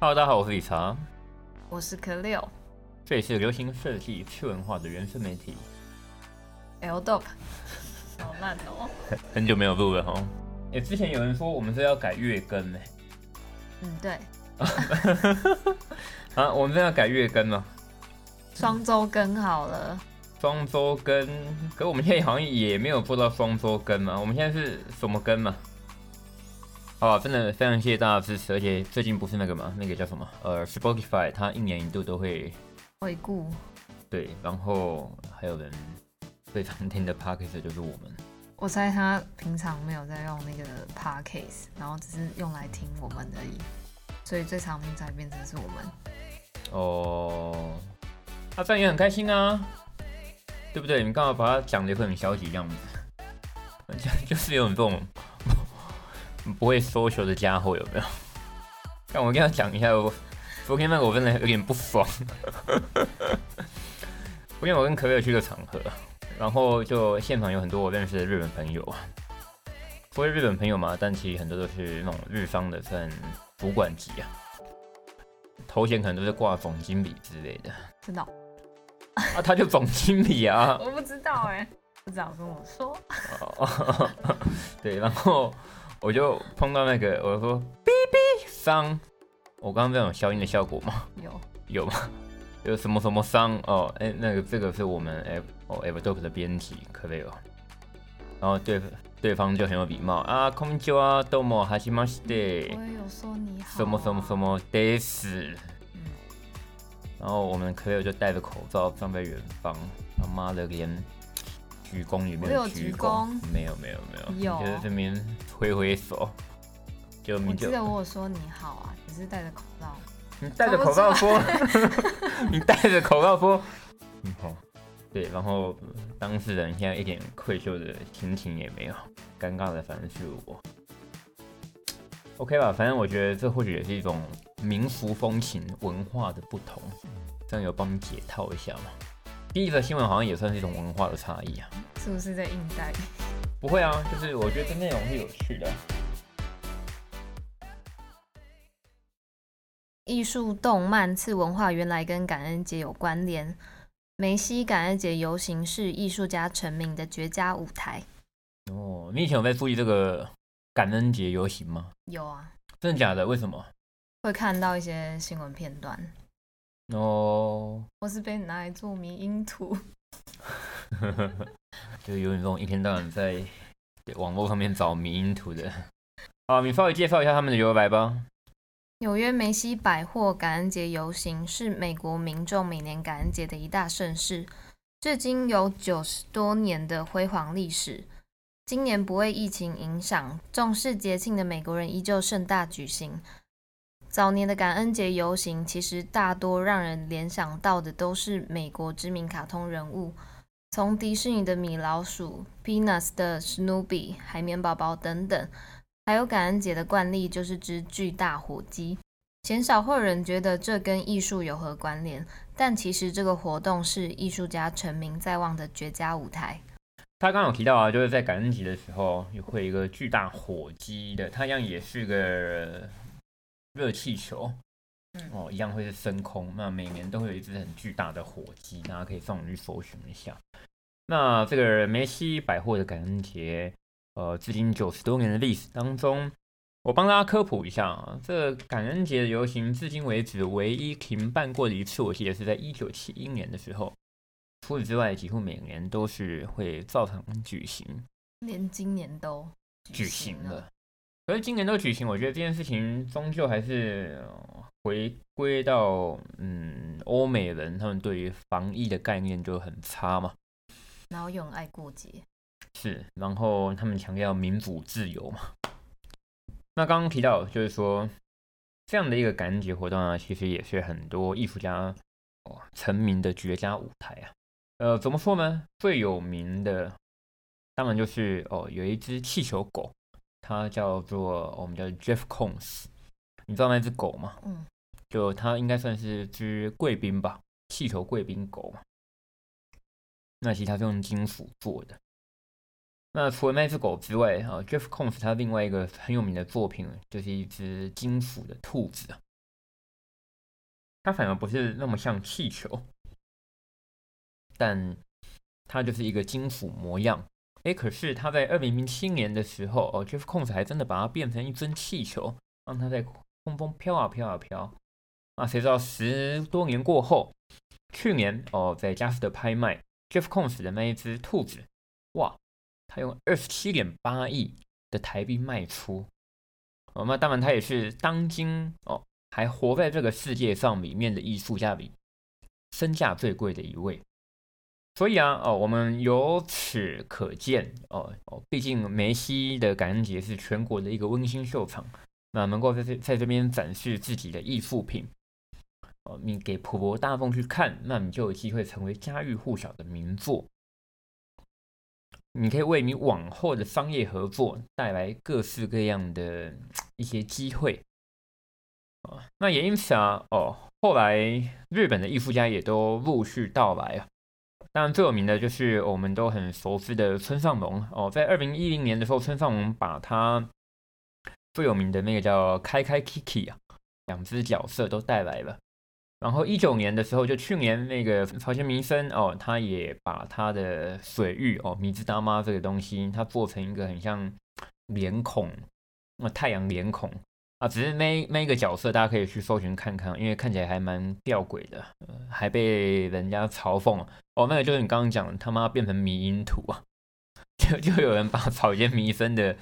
Hello，大家好，我是李茶，我是可六这里是流行设计趣文化的原生媒体，L Dog，好烂哦。很久没有录了哈。哎、之前有人说我们是要改月更呢，嗯，对，啊，我们是要改月更吗？双周更好了。双周更，可是我们现在好像也没有做到双周更嘛，我们现在是什么更嘛？好吧，真的非常谢谢大家的支持，而且最近不是那个嘛，那个叫什么？呃，Spotify 它一年一度都会回顾，对，然后还有人最常听的 Podcast 就是我们。我猜他平常没有在用那个 Parcase，然后只是用来听我们而已，所以最常听才变成是我们。哦，他这样也很开心啊，对不对？你干嘛把他讲的很消极这样子？就就是有这种不会 social 的家伙有没有？但我跟他讲一下，我昨天那个我真的有点不爽。昨天我跟可可去个场合，然后就现场有很多我认识的日本朋友啊，不是日本朋友嘛，但其实很多都是那种日商的，算主管级啊。头衔可能都是挂总经理之类的知道？啊，他就总经理啊，我不知道哎、不早跟我说。哦，对，然后我就碰到那个，我说哔哔商，我刚刚这种消音的效果吗？有，有吗？有什么什么商哦，哎，那个这个是我们 F 哦 Everdoc 的编辑可雷哦，然后对对方就很有礼貌啊，空就啊，どうもはじめまして我，也有说你好、啊。什么什么什。么です。嗯，然后我们可友就戴着口罩站在远方，他妈的连 鞠躬也没有鞠鞠躬躬，没有没有没有，有就在这边挥挥手，就我记得我有说你好啊，只是戴着口罩。你戴着口罩说，你戴着口罩说，嗯好，对，然后呃当事人现在一点愧疚的心情也没有，尴尬的反正是我。OK 吧，反正我觉得这或许也是一种民俗风情文化的不同，这样有帮你解套一下嘛。第一则新闻好像也算是一种文化的差异啊。是不是在硬带？不会啊，就是我觉得这内容是有趣的。艺术、动漫、次文化原来跟感恩节有关联。梅西感恩节游行是艺术家成名的绝佳舞台。哦，你以前有在注意这个感恩节游行吗？有啊，真的假的？为什么？会看到一些新闻片段，哦，我是被拿来做迷因图。就有点这种一天到晚在网络上面找迷因图的。好，米稍微介绍一下他们的由来吧。纽约梅西百货感恩节游行是美国民众每年感恩节的一大盛事，至今有九十多年的辉煌历史。今年不为疫情影响，重视节庆的美国人依旧盛大举行。早年的感恩节游行，其实大多让人联想到的都是美国知名卡通人物，从迪士尼的米老鼠、Peanuts 的史努比、海绵宝宝等等。还有感恩节的惯例就是只巨大火鸡，鲜少会有人觉得这跟艺术有何关联，但其实这个活动是艺术家成名在望的绝佳舞台。他刚有提到啊，就是在感恩节的时候会有一个巨大火鸡的，它一样也是个热气球，嗯哦，一样会是升空。那每年都会有一只很巨大的火鸡，大家可以上网去搜寻一下。那这个梅西百货的感恩节，呃，至今九十多年的历史当中，我帮大家科普一下啊，这个感恩节的游行至今为止唯一停办过的一次，我记得是在一九七一年的时候。除此之外，几乎每年都是会照常举行连今年都举行了。可是今年都举行，我觉得这件事情终究还是呃回归到嗯欧美人他们对于防疫的概念就很差嘛，然后又很爱过节，是，然后他们强调民主自由嘛。那刚刚提到就是说这样的一个感恩节活动啊，其实也是很多艺术家哦成名的绝佳舞台啊。呃，怎么说呢？最有名的当然就是哦，有一只气球狗，它叫做我们叫 Jeff Koons，你知道那只狗吗？嗯，就它应该算是只贵宾吧，气球贵宾狗嘛。那其实它是用金属做的。那除了那只狗之外，啊，Jeff Koons 他另外一个很有名的作品就是一只金属的兔子啊。它反而不是那么像气球，但它就是一个金属模样。哎，可是他在二零零七年的时候，哦，Jeff Koons 还真的把它变成一尊气球，让它在空中飘啊飘啊飘。啊，谁知道十多年过后，去年哦，在佳士得拍卖 Jeff Koons 的那一只兔子，哇，他用二十七点八亿的台币卖出。哦，那当然他也是当今哦还活在这个世界上里面的艺术家里身价最贵的一位。所以啊，哦，我们由此可见，哦哦，毕竟梅西的感恩节是全国的一个温馨秀场，那能够在这在这边展示自己的艺术品，哦，你给普罗大众去看，那你就有机会成为家喻户晓的名作，你可以为你往后的商业合作带来各式各样的一些机会，啊，那也因此啊，哦，后来日本的艺术家也都陆续到来啊。当然，最有名的就是我们都很熟知的村上隆哦。在二零一零年的时候，村上隆把他最有名的那个叫开开 Kiki 啊，两只角色都带来了。然后一九年的时候，就去年那个朝鲜民生哦，他也把他的水域哦，米兹大妈这个东西，他做成一个很像脸孔，那太阳脸孔。啊，只是那那一个角色，大家可以去搜寻看看，因为看起来还蛮吊诡的，还被人家嘲讽哦。那个就是你刚刚讲他妈变成迷因图啊，就就有人把草间弥生的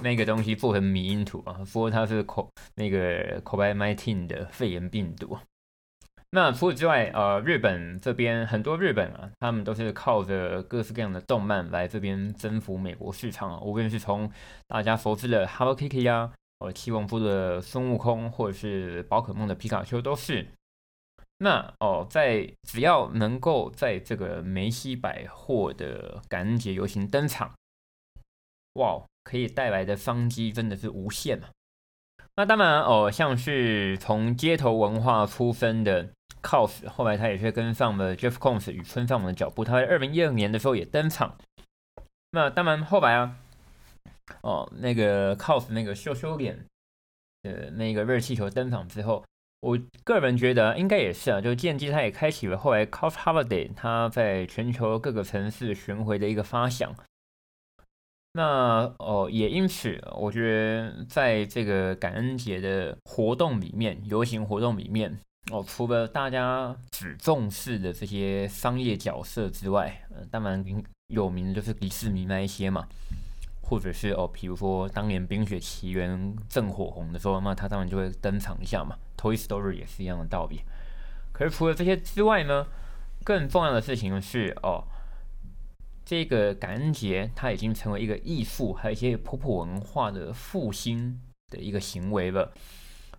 那个东西做成迷因图啊，说他是口那个 COVID-19 的肺炎病毒。那除此之外，呃，日本这边很多日本啊，他们都是靠着各式各样的动漫来这边征服美国市场啊，无论是从大家熟知的 Hello Kitty 呀。哦，七龙珠的孙悟空，或者是宝可梦的皮卡丘都是。那哦，在只要能够在这个梅西百货的感恩节游行登场，哇，可以带来的商机真的是无限啊！那当然哦，像是从街头文化出身的 cos，后来他也是跟上了 Jeff Koons 与村上隆的脚步，他在二零一二年的时候也登场。那当然后来啊。哦，那个 cos 那个羞羞脸的那个热气球登场之后，我个人觉得应该也是啊，就间接它也开启了后来 cos holiday 它在全球各个城市巡回的一个发想。那哦，也因此，我觉得在这个感恩节的活动里面，游行活动里面，哦，除了大家只重视的这些商业角色之外，当然有名的就是迪士尼那一些嘛。或者是哦，比如说当年《冰雪奇缘》正火红的时候，那他当然就会登场一下嘛。《Toy Story》也是一样的道理。可是除了这些之外呢，更重要的事情是哦，这个感恩节它已经成为一个艺术还有一些普普文化的复兴的一个行为了。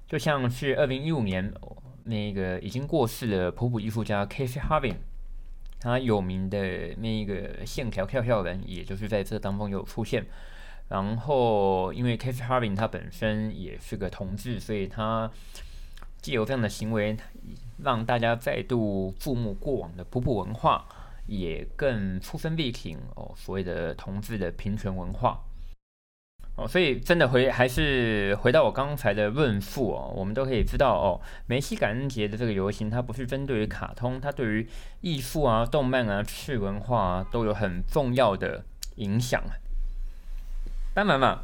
就像是二零一五年那个已经过世的普普艺术家 Casey Harvin。他有名的那一个线条跳跳人，也就是在这当中有出现。然后，因为 Keith Harvin 他本身也是个同志，所以他既有这样的行为，让大家再度注目过往的普普文化，也更出身力挺哦所谓的同志的平权文化。哦，所以真的回还是回到我刚才的论述哦，我们都可以知道哦，梅西感恩节的这个游行，它不是针对于卡通，它对于艺术啊、动漫啊、次文化都有很重要的影响。当然嘛，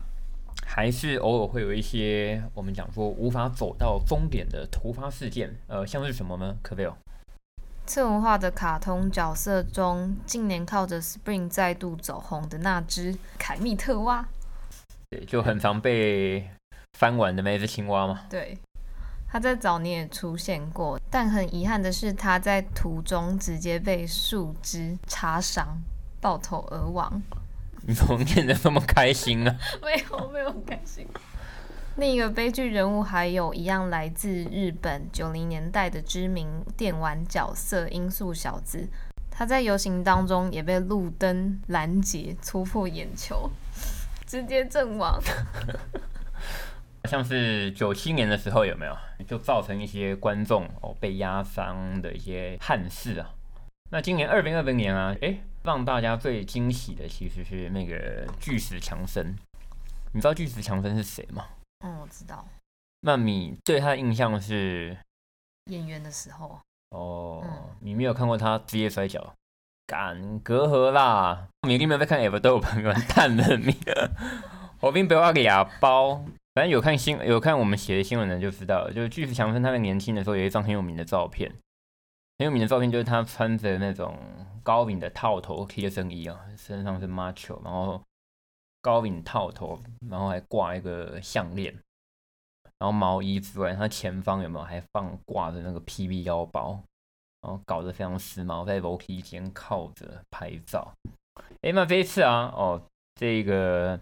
还是偶尔会有一些我们讲说无法走到终点的突发事件，呃，像是什么呢？可没有？次文化的卡通角色中，近年靠着 Spring 再度走红的那只凯密特蛙。对，就很常被翻玩的那只青蛙嘛。对，他在早年也出现过，但很遗憾的是，他在途中直接被树枝插伤，爆头而亡。你怎么念得那么开心啊？没有，没有很开心。另一个悲剧人物还有一样来自日本九零年代的知名电玩角色音速小子，他在游行当中也被路灯拦截，戳破眼球。直接阵亡，像是九七年的时候有没有？就造成一些观众哦被压伤的一些憾事啊。那今年二零二零年啊，哎，让大家最惊喜的其实是那个巨石强森。你知道巨石强森是谁吗？嗯，我知道。那你对他的印象是演员的时候。哦，嗯你没有看过他职业摔跤？敢隔阂啦！你一定没有在看 Ever 都有朋友完蛋了你！我并不要俩包，反正有看新有看我们写的新闻的就知道，就是巨石强森他在年轻的时候有一张很有名的照片，很有名的照片就是他穿着那种高领的套头贴身衣啊，身上是 macho，然后高领套头，然后还挂一个项链，然后毛衣之外，他前方有没有还放挂着那个 PV 腰包，然后搞得非常时髦，在楼梯间靠着拍照。诶，那这一次啊，哦，这个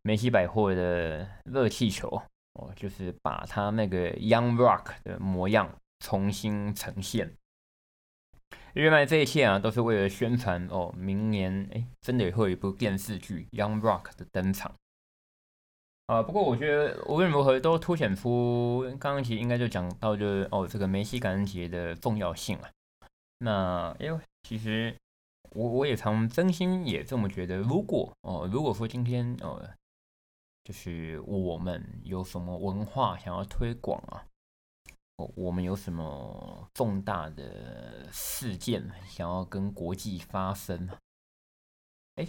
梅西百货的热气球，哦，就是把他那个 Young Rock 的模样重新呈现。原来这一切啊，都是为了宣传哦，明年哎，真的也会有一部电视剧《Young Rock》的登场。啊，不过我觉得无论如何都凸显出刚刚其实应该就讲到就是哦，这个梅西感恩节的重要性啊。那因为其实我我也常真心也这么觉得，如果哦，如果说今天呃，就是我们有什么文化想要推广啊，我我们有什么重大的事件想要跟国际发生，哎，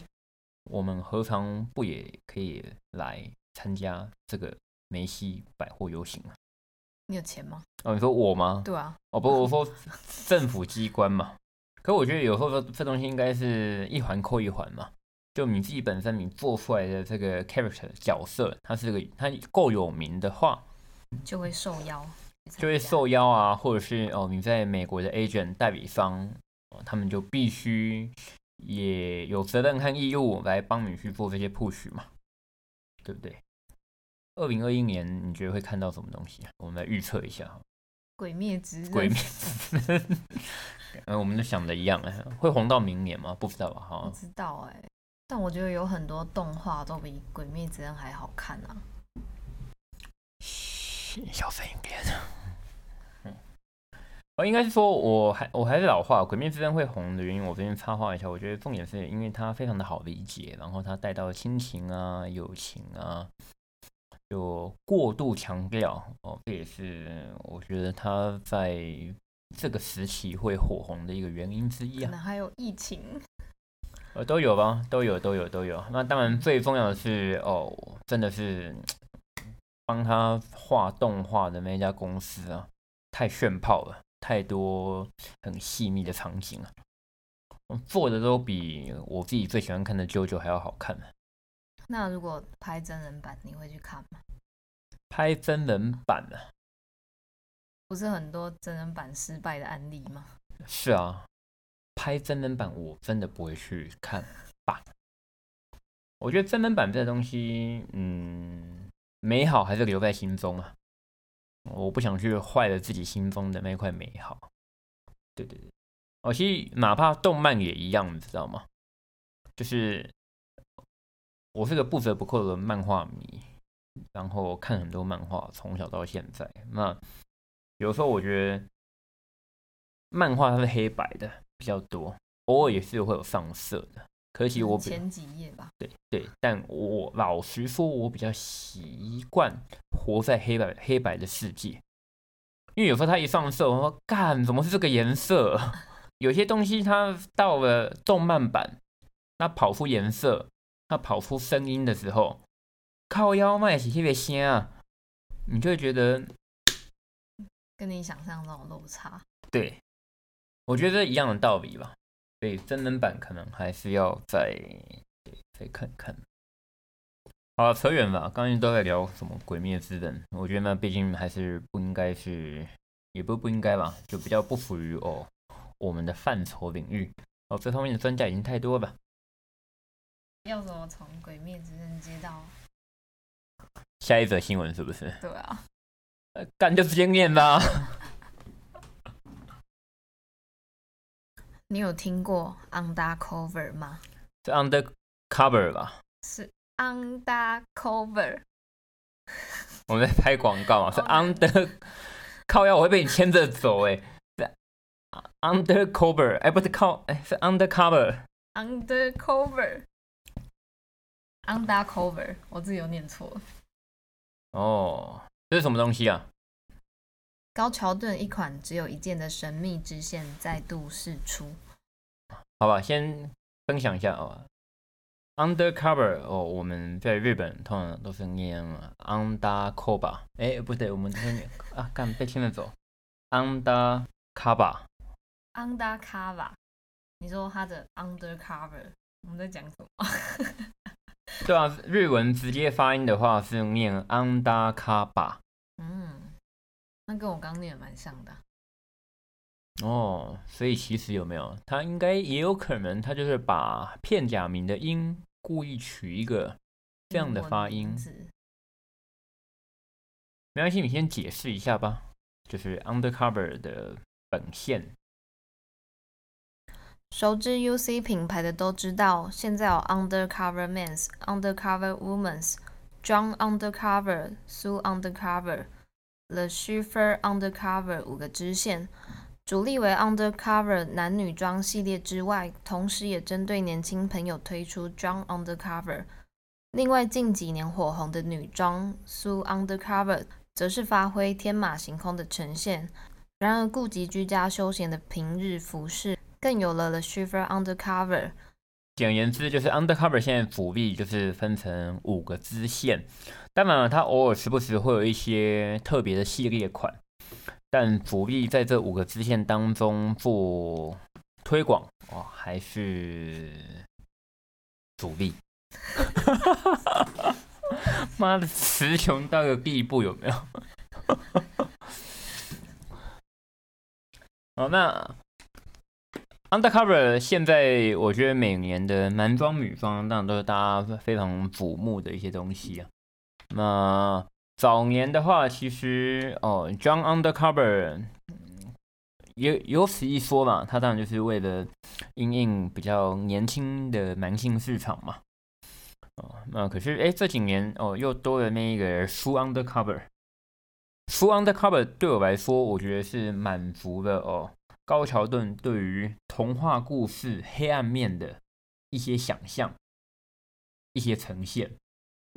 我们何尝不也可以来参加这个梅西百货游行啊？你有钱吗？哦，你说我吗？对啊，哦，不，我 说政府机关嘛。可我觉得有时候这东西应该是一环扣一环嘛。就你自己本身你做出来的这个 character 角色，它是个它够有名的话，就会受邀，就会受邀啊，或者是哦你在美国的 agent 代理商，哦他们就必须也有责任和义务来帮你去做这些 push 嘛，对不对？二零二一年你觉得会看到什么东西啊？我们来预测一下哈。鬼灭之刃鬼灭，之刃。嗯，我们都想的一样哎，会红到明年吗？不知道吧？哈不哈，知道哎、但我觉得有很多动画都比《鬼灭之刃》还好看啊。嘘小声一点。嗯，哦，应该是说，我还我还是老话，《鬼灭之刃》会红的原因，我这边插话一下，我觉得重点是因为它非常的好理解，然后它带到亲情啊、友情啊，就过度强调哦，这也是我觉得他在这个时期会火红的一个原因之一啊。可能还有疫情，呃，都有吧，都有，都有，都有。那当然，最重要的是，哦，真的是帮他画动画的那家公司啊，太炫炮了，太多很细密的场景了，嗯做的都比我自己最喜欢看的《啾啾》还要好看呢。那如果拍真人版，你会去看吗？拍真人版啊，不是很多真人版失败的案例吗？是啊，拍真人版我真的不会去看吧。我觉得真人版这个东西，嗯，美好还是留在心中啊。我不想去坏了自己心中的那块美好。对对对，哦，其实哪怕动漫也一样，你知道吗？就是我是个不折不扣的漫画迷，然后看很多漫画，从小到现在。那有时候我觉得漫画它是黑白的比较多，偶尔也是会有上色的。可惜我前几页吧，对对，但我老实说，我比较习惯活在黑白黑白的世界，因为有时候它一上色，我说干怎么是这个颜色？有些东西它到了动漫版，那跑出颜色，它跑出声音的时候，靠腰麦是特别鲜啊，你就会觉得跟你想象中有落差。对，我觉得一样的道理吧。所以真人版可能还是要再再看看。好了，扯远了，刚才都在聊什么《鬼灭之刃》，我觉得那毕竟还是不应该是，也不是不应该吧，就比较不属于哦我们的范畴领域。哦，这方面的专家已经太多了。要怎么从《鬼灭之刃》接到？下一则新闻是不是？对啊，呃干就直接念吧。你有听过 undercover 吗？是 undercover 吧？是 undercover，我们在拍广告嘛，是 under 靠腰，我会被你牵着走哎、是 undercover 哎、不是靠哎、是 undercover undercover undercover，我自己有念错了。哦，这是什么东西啊？高桥盾一款只有一件的神秘支线再度释出。好吧，先分享一下哦。Undercover 哦，我们在日本通常都是念 Undercover，哎，不对，我们这边啊，干被牵着走。Undercover，Undercover，你说他的 Undercover，我们在讲什么？对啊，日文直接发音的话是念 Undercover。嗯，那跟我刚念的蛮像的。哦，所以其实有没有？他应该也有可能，他就是把片假名的音故意取一个这样的发音。没关系，你先解释一下吧。就是 undercover 的本线。熟知 UC 品牌的都知道，现在有 undercover men's、undercover women's、John undercover、Sue undercover、The Schiffer undercover 五个支线。主力为 Undercover 男女装系列之外，同时也针对年轻朋友推出 John Undercover。另外，近几年火红的女装 Sue Undercover，则是发挥天马行空的呈现。然而，顾及居家休闲的平日服饰，更有了 The Shiver Undercover。简言之，就是 Undercover 现在主力就是分成五个支线，当然了，它偶尔时不时会有一些特别的系列款。但主力在这五个支线当中做推广哦，还是主力。妈的，词穷到个地步有没有？哦，那 Undercover 现在我觉得每年的男装、女装当然都是大家非常瞩目的一些东西啊。那早年的话，其实哦，John Undercover 有有此一说嘛，他当然就是为了应应比较年轻的男性市场嘛。哦，那可是哎，这几年哦，又多了那一个 Full Undercover。Full Undercover 对我来说，我觉得是满足了哦，高桥盾对于童话故事黑暗面的一些想象、一些呈现。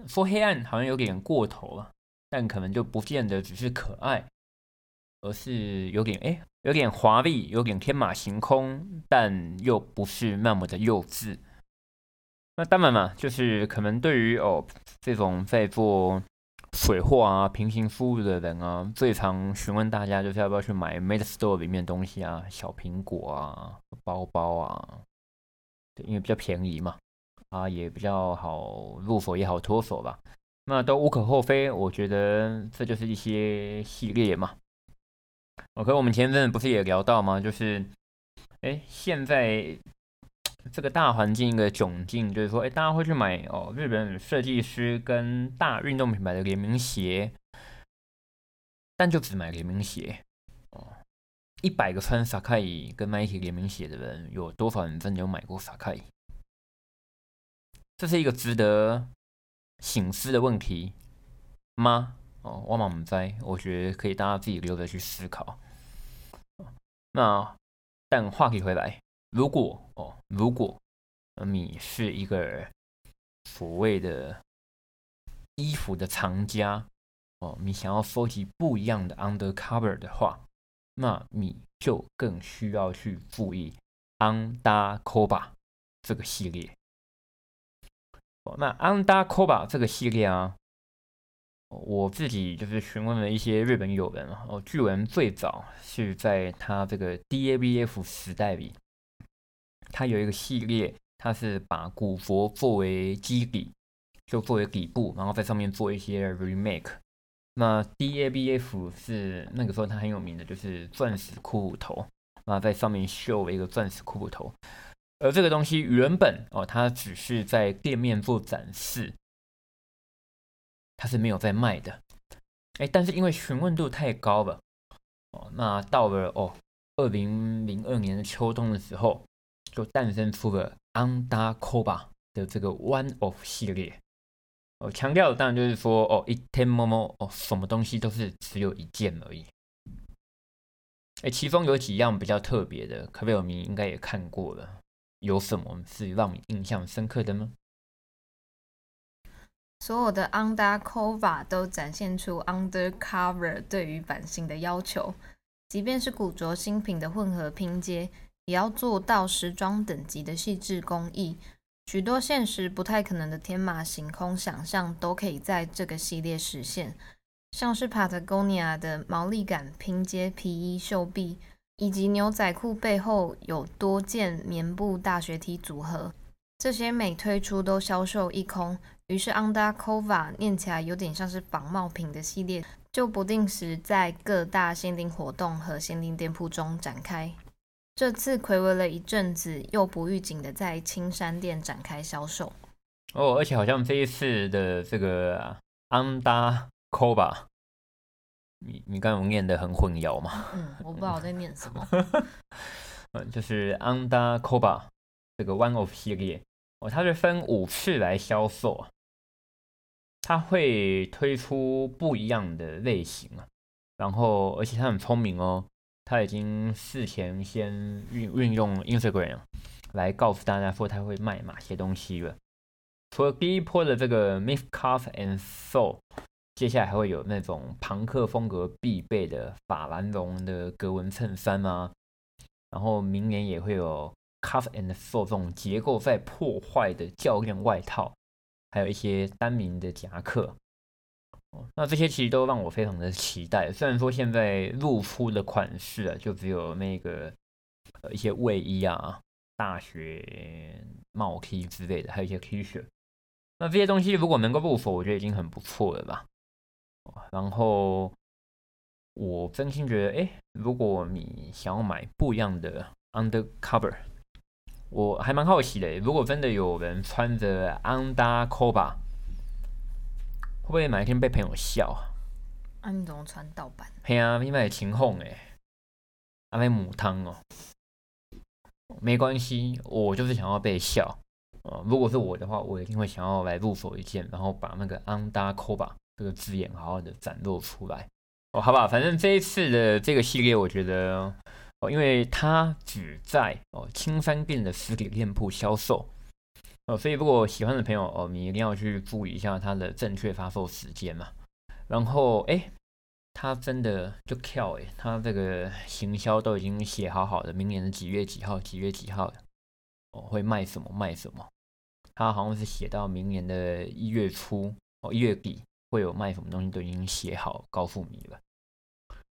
说黑暗好像有点过头了。但可能就不见得只是可爱，而是有点哎，有点华丽，有点天马行空，但又不是那么的幼稚。那当然嘛，就是可能对于哦这种在做水货啊、平行输入的人啊，最常询问大家就是要不要去买 Made Store 里面东西啊，小苹果啊、包包啊，对，因为比较便宜嘛，啊也比较好入手，也好脱手吧。那都无可厚非，我觉得这就是一些系列嘛。OK，我们前阵不是也聊到吗？就是，哎，现在这个大环境一个窘境，就是说，哎，大家会去买哦，日本设计师跟大运动品牌的联名鞋，但就只买联名鞋哦。一百个穿 Sakai 跟 Nike 联名鞋的人，有多少人真的有买过 Sakai？这是一个值得。醒思的问题吗？哦，我满不在，我觉得可以大家自己留着去思考。那但话题回来，如果哦，如果你是一个所谓的衣服的藏家哦，你想要收集不一样的 undercover 的话，那你就更需要去注意 undercover 这个系列。那 Undercover 这个系列啊，我自己就是询问了一些日本友人哦，据闻最早是在他这个 DABF 时代里，它有一个系列，它是把古佛作为基底，就作为底部，然后在上面做一些 remake。那 DABF 是那个时候它很有名的，就是钻石骷髅头，那在上面绣了一个钻石骷髅头。而这个东西原本哦，它只是在店面做展示，它是没有在卖的。哎，但是因为询问度太高了，哦，那到了哦二零零二年的秋冬的时候，就诞生出了 Undercover 的这个 One of 系列。哦，强调的当然就是说哦，一天摸摸哦，什么东西都是只有一件而已。哎，其中有几样比较特别的，可贝尔明应该也看过了。有什么是让你印象深刻的吗？所有的 undercover 都展现出 undercover 对于版型的要求，即便是古着新品的混合拼接，也要做到时装等级的细致工艺。许多现实不太可能的天马行空想象，都可以在这个系列实现。像是 Patagonia 的毛利感拼接皮衣袖臂，以及牛仔裤背后有多件棉布大学 T 组合，这些每推出都销售一空。于是，Undercover 念起来有点像是仿冒品的系列，就不定时在各大限定活动和限定店铺中展开。这次暌违了一阵子，又不预警的在青山店展开销售。哦，而且好像这一次的这个 Undercover，你你刚刚念的很混淆吗？嗯，我不知道我在念什么。嗯，就是 Undercover 这个 One of 系列哦，它是分五次来销售啊。他会推出不一样的类型啊，然后而且它很聪明哦，他已经事前先运运用 Instagram 来告诉大家说他会卖哪些东西了。除了第一波的这个 m i s c a f and Soul，接下来还会有那种朋克风格必备的法兰绒的格纹衬衫啊，然后明年也会有 Cuff and Soul 这种结构在破坏的教练外套。还有一些单名的夹克，那这些其实都让我非常的期待。虽然说现在露出的款式啊，就只有那个呃一些卫衣啊、大学帽 T 之类的，还有一些 T 恤。那这些东西如果能够入手，我觉得已经很不错了吧。然后我真心觉得，哎，如果你想要买不一样的 Undercover。我还蛮好奇的，如果真的有人穿着 Undercover，不会哪一天被朋友笑啊？啊，你怎么穿盗版？嘿啊，因为情哄哎，啊买母汤哦，没关系，我就是想要被笑呃。如果是我的话，我一定会想要来入手一件，然后把那个 Undercover 这个字眼好好的展露出来哦。好吧，反正这一次的这个系列，我觉得。哦，因为它只在哦青山店的实体店铺销售哦，所以如果喜欢的朋友哦，你一定要去注意一下它的正确发售时间嘛。然后哎，它真的就跳哎，它这个行销都已经写好好的，明年的几月几号，几月几号会卖什么卖什么，它好像是写到明年的一月初哦一月底会有卖什么东西都已经写好告诉你了。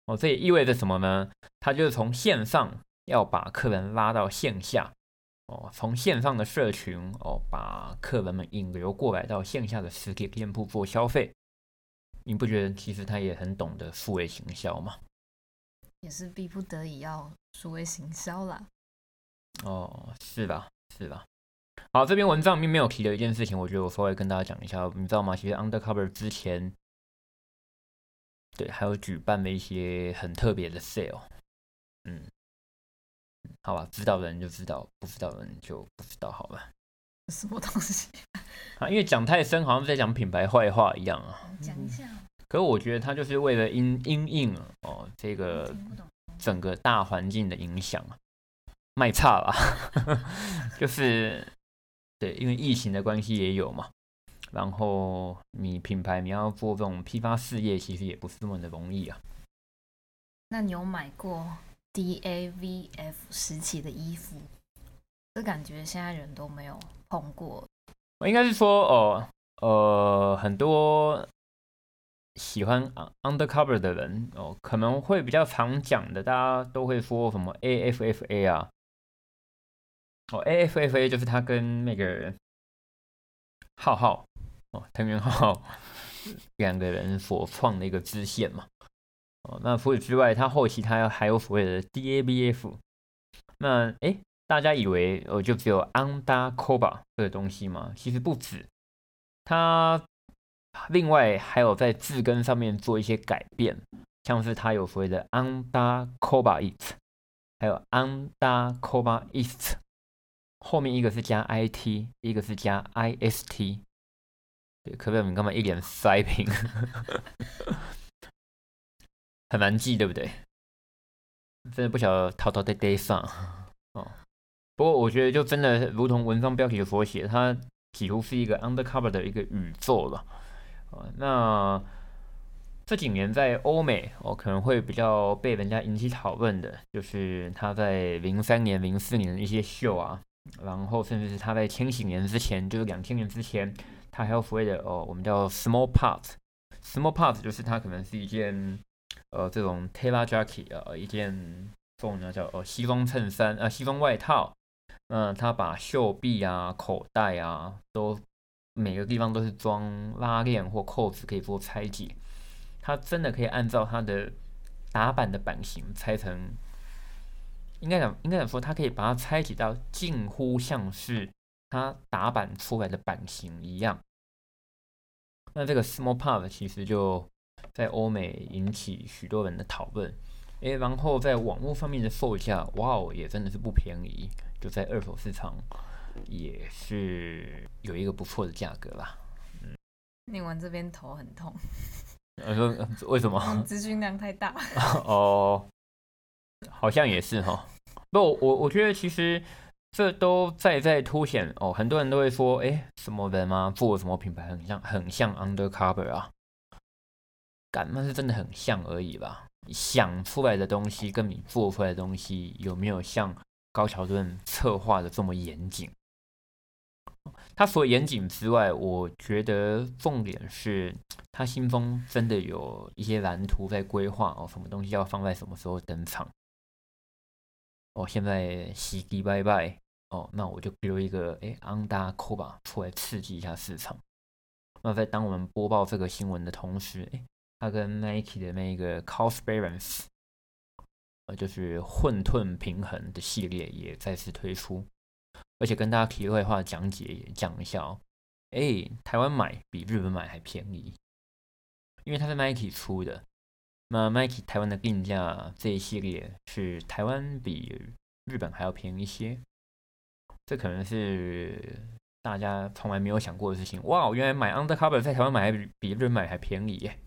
哦，这也意味着什么呢？它就是从线上要把客人拉到线下，哦，从线上的社群哦，把客人们引流过来到线下的实体店铺做消费。你不觉得其实他也很懂得数位行销吗？也是逼不得已要数位行销啦。哦，是吧？是吧？好，这篇文章并没有提的一件事情，我觉得我稍微跟大家讲一下，你知道吗？其实 Undercover 之前。对，还有举办了一些很特别的 sale，嗯，好吧，知道的人就知道，不知道的人就不知道，好吧？什么东西 啊？因为讲太深，好像在讲品牌坏话一样啊。讲一下。可是我觉得他就是为了因因应哦，这个整个大环境的影响啊，卖差了，就是对，因为疫情的关系也有嘛。然后你品牌你要做这种批发事业，其实也不是那么的容易啊。那你有买过 D A V F 时期的衣服？这感觉现在人都没有碰过。我应该是说，哦，呃，很多喜欢 Undercover 的人哦，可能会比较常讲的，大家都会说什么 A F F A 啊。哦，A F F A 就是他跟那个浩浩。哦，藤原浩两个人所创的一个支线嘛。哦，那除此之外，他后期他还有所谓的 DABF。那哎，大家以为哦就只有 Undercover 这个东西吗？其实不止，他另外还有在字根上面做一些改变，像是他有所谓的 Undercover It，还有 Undercover East，后面一个是加 IT，一个是加 IST。可不可以？你干嘛一脸塞屏？很难记，对不对？真的不晓得滔滔在 day 上哦。不过我觉得，就真的如同文章标题所写，它几乎是一个 undercover 的一个宇宙了。哦，那这几年在欧美哦，可能会比较被人家引起讨论的，就是他在零三年、零四年的一些秀啊，然后甚至是他在千禧年之前，就是两千年之前，他还有所谓的哦，我们叫 small part，small part 就是它可能是一件呃这种 tailor jacket 呃一件这种呢叫呃西装衬衫呃西装外套，嗯，他把袖臂啊、口袋啊都每个地方都是装拉链或扣子，可以做拆解。它真的可以按照它的打版的版型拆成，应该讲应该讲说，它可以把它拆解到近乎像是它打版出来的版型一样。那这个 small part 其实就在欧美引起许多人的讨论，诶，然后在网络上面的售价，哇哦，也真的是不便宜，就在二手市场也是有一个不错的价格吧。嗯，念完这边头很痛。我说为什么？资讯量太大。哦，好像也是哈。不，我我觉得其实这都在在凸显哦。很多人都会说，哎，什么人吗？做什么品牌很像很像 Undercover 啊？感那是真的很像而已吧？想出来的东西跟你做出来的东西有没有像高桥盾策划的这么严谨？他除了严谨之外，我觉得重点是他心中真的有一些蓝图在规划哦，什么东西要放在什么时候登场。哦，现在喜迪拜拜哦，那我就丢一个哎，on d a c o 吧出来刺激一下市场。那在当我们播报这个新闻的同时，哎，他跟 Nike 的那个 Cost Balance，呃，就是混沌平衡的系列也再次推出。而且跟大家体会化讲解也讲一下哦，哎，台湾买比日本买还便宜，因为它是 Nike 出的。那 Nike 台湾的定价这一系列是台湾比日本还要便宜一些，这可能是大家从来没有想过的事情。哇，原来买 Undercover 在台湾买还比日本买还便宜耶！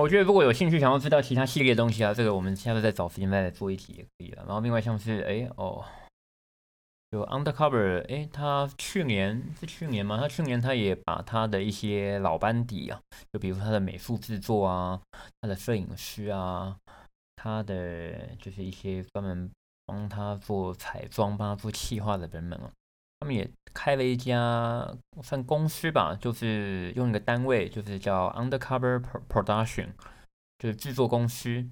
我觉得如果有兴趣想要知道其他系列的东西啊，这个我们下次再找时间再来做一题也可以了。然后另外像是哎哦。就 Undercover，哎，他去年是去年吗？他去年他也把他的一些老班底啊，就比如他的美术制作啊，他的摄影师啊，他的就是一些专门帮他做彩妆、帮他做企划的人们啊，他们也开了一家算公司吧，就是用一个单位，就是叫 Undercover Production，就是制作公司。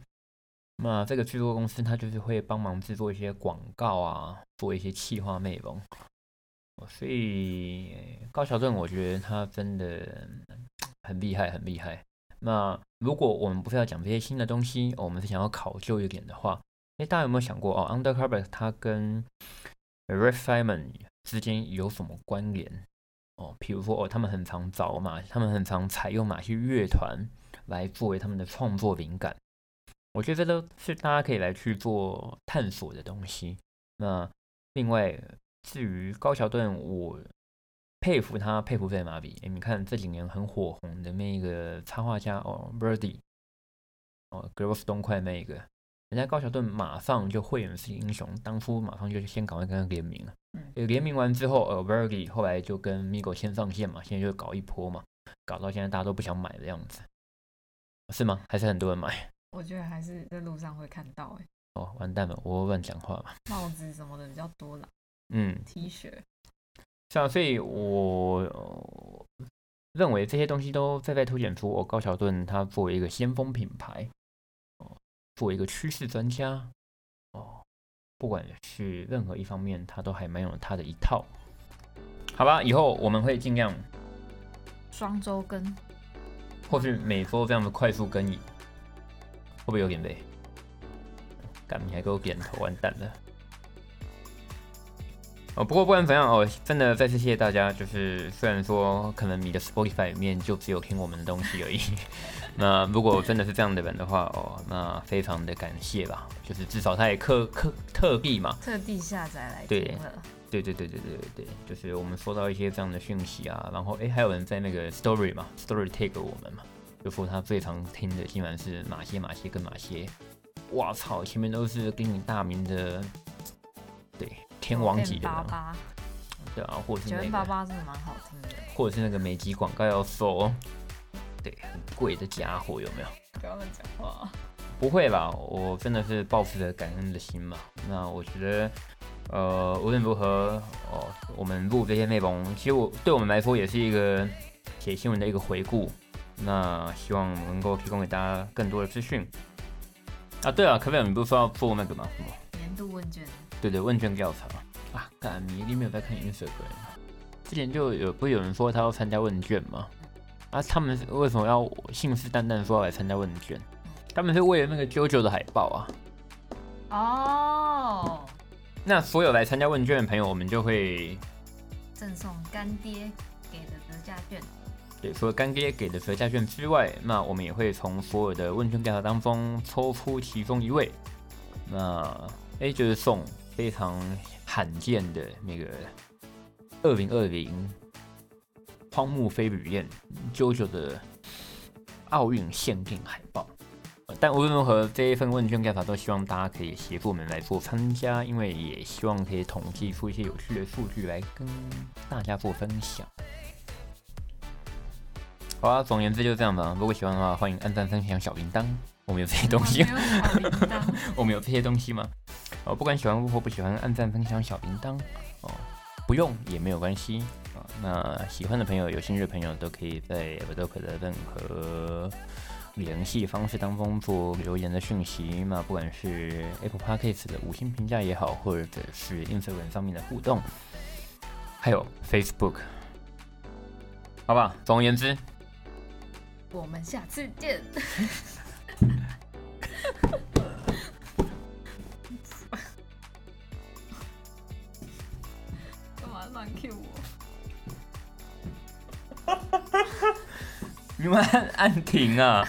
那这个制作公司，它就是会帮忙制作一些广告啊，做一些企划内容。所以高桥正，我觉得他真的很厉害，很厉害。那如果我们不是要讲这些新的东西，我们是想要考究一点的话，哎，大家有没有想过哦，Undercover 它跟 r a f Simon 之间有什么关联？哦，比如说哦，他们很常找嘛，他们很常采用哪些乐团来作为他们的创作灵感？我觉得都是大家可以来去做探索的东西。那另外，至于高桥盾，我佩服他，佩服在哪里？哎，你看这几年很火红的那个插画家哦，Birdy，哦，Girls 东快那一个，人家高桥盾马上就会员式英雄，当初马上就先赶快跟他联名了。嗯。联名完之后，呃 v e r g y 后来就跟 Migo 先上线嘛，现在就搞一波嘛，搞到现在大家都不想买的样子，是吗？还是很多人买？我觉得还是在路上会看到哎。哦，完蛋了，我乱讲话嘛。帽子什么的比较多啦。嗯。T 恤。是啊，所以我认为这些东西都在在凸显出我高桥盾他作为一个先锋品牌，哦，作为一个趋势专家，哦，不管是任何一方面，他都还蛮有他的一套。好吧，以后我们会尽量双周更，或是每周这样的快速更你。会不会有点累？干，你还给我点头，完蛋了！哦，不过不管怎样哦，真的再次谢谢大家。就是虽然说可能你的 Spotify 里面就只有听我们的东西而已，那如果真的是这样的人的话哦，那非常的感谢吧。就是至少他也特特特地嘛，特地下载来听了。对对对对对对对，就是我们收到一些这样的讯息啊，然后哎，还有人在那个 Story 嘛，Story take 我们嘛。就说他最常听的，基本上是马些、马些跟马些。哇操，前面都是鼎鼎大名的，对，天王级的。对啊，或者是九零八那个，八真的蛮好听的，或者是那个美肌广告要收，对，很贵的家伙有没有？不要乱讲话。不会吧，我真的是抱持着感恩的心嘛。那我觉得，呃，无论如何，哦，我们录这些内容，其实我对我们来说也是一个写新闻的一个回顾。那希望能够提供给大家更多的资讯。啊，对啊，可不可以？你不是说要做那个吗？什么？年度问卷，对对，问卷调查啊，干，你一定没有在看 Instagram 啊。之前就有不是有人说他要参加问卷吗？啊，他们是为什么要信誓旦旦说要来参加问卷？他们是为了那个 JoJo 的海报啊。哦，那所有来参加问卷的朋友，我们就会赠送干爹给的折价券。对除了干爹给的折价券之外，那我们也会从所有的问卷调查当中抽出其中一位，那 A 就是送非常罕见的那个二零二零荒木飞吕彦 JoJo 的奥运限定海报。呃但无论如何，这一份问卷调查都希望大家可以协助我们来做参加，因为也希望可以统计出一些有趣的数据来跟大家做分享。好啊，总而言之就这样吧。如果喜欢的话，欢迎按赞、分享、小铃铛。我们有这些东西。我们有这些东西吗？哦，不管喜欢或不喜欢，按赞、分享、小铃铛哦，不用也没有关系啊、那喜欢的朋友、有兴趣的朋友都可以在 a v o 的任何联系方式当中做留言的讯息。那不管是 Apple Podcast 的五星评价也好，或者是 Instagram 上面的互动，还有 Facebook，好吧。总而言之，我们下次见。们按按停啊！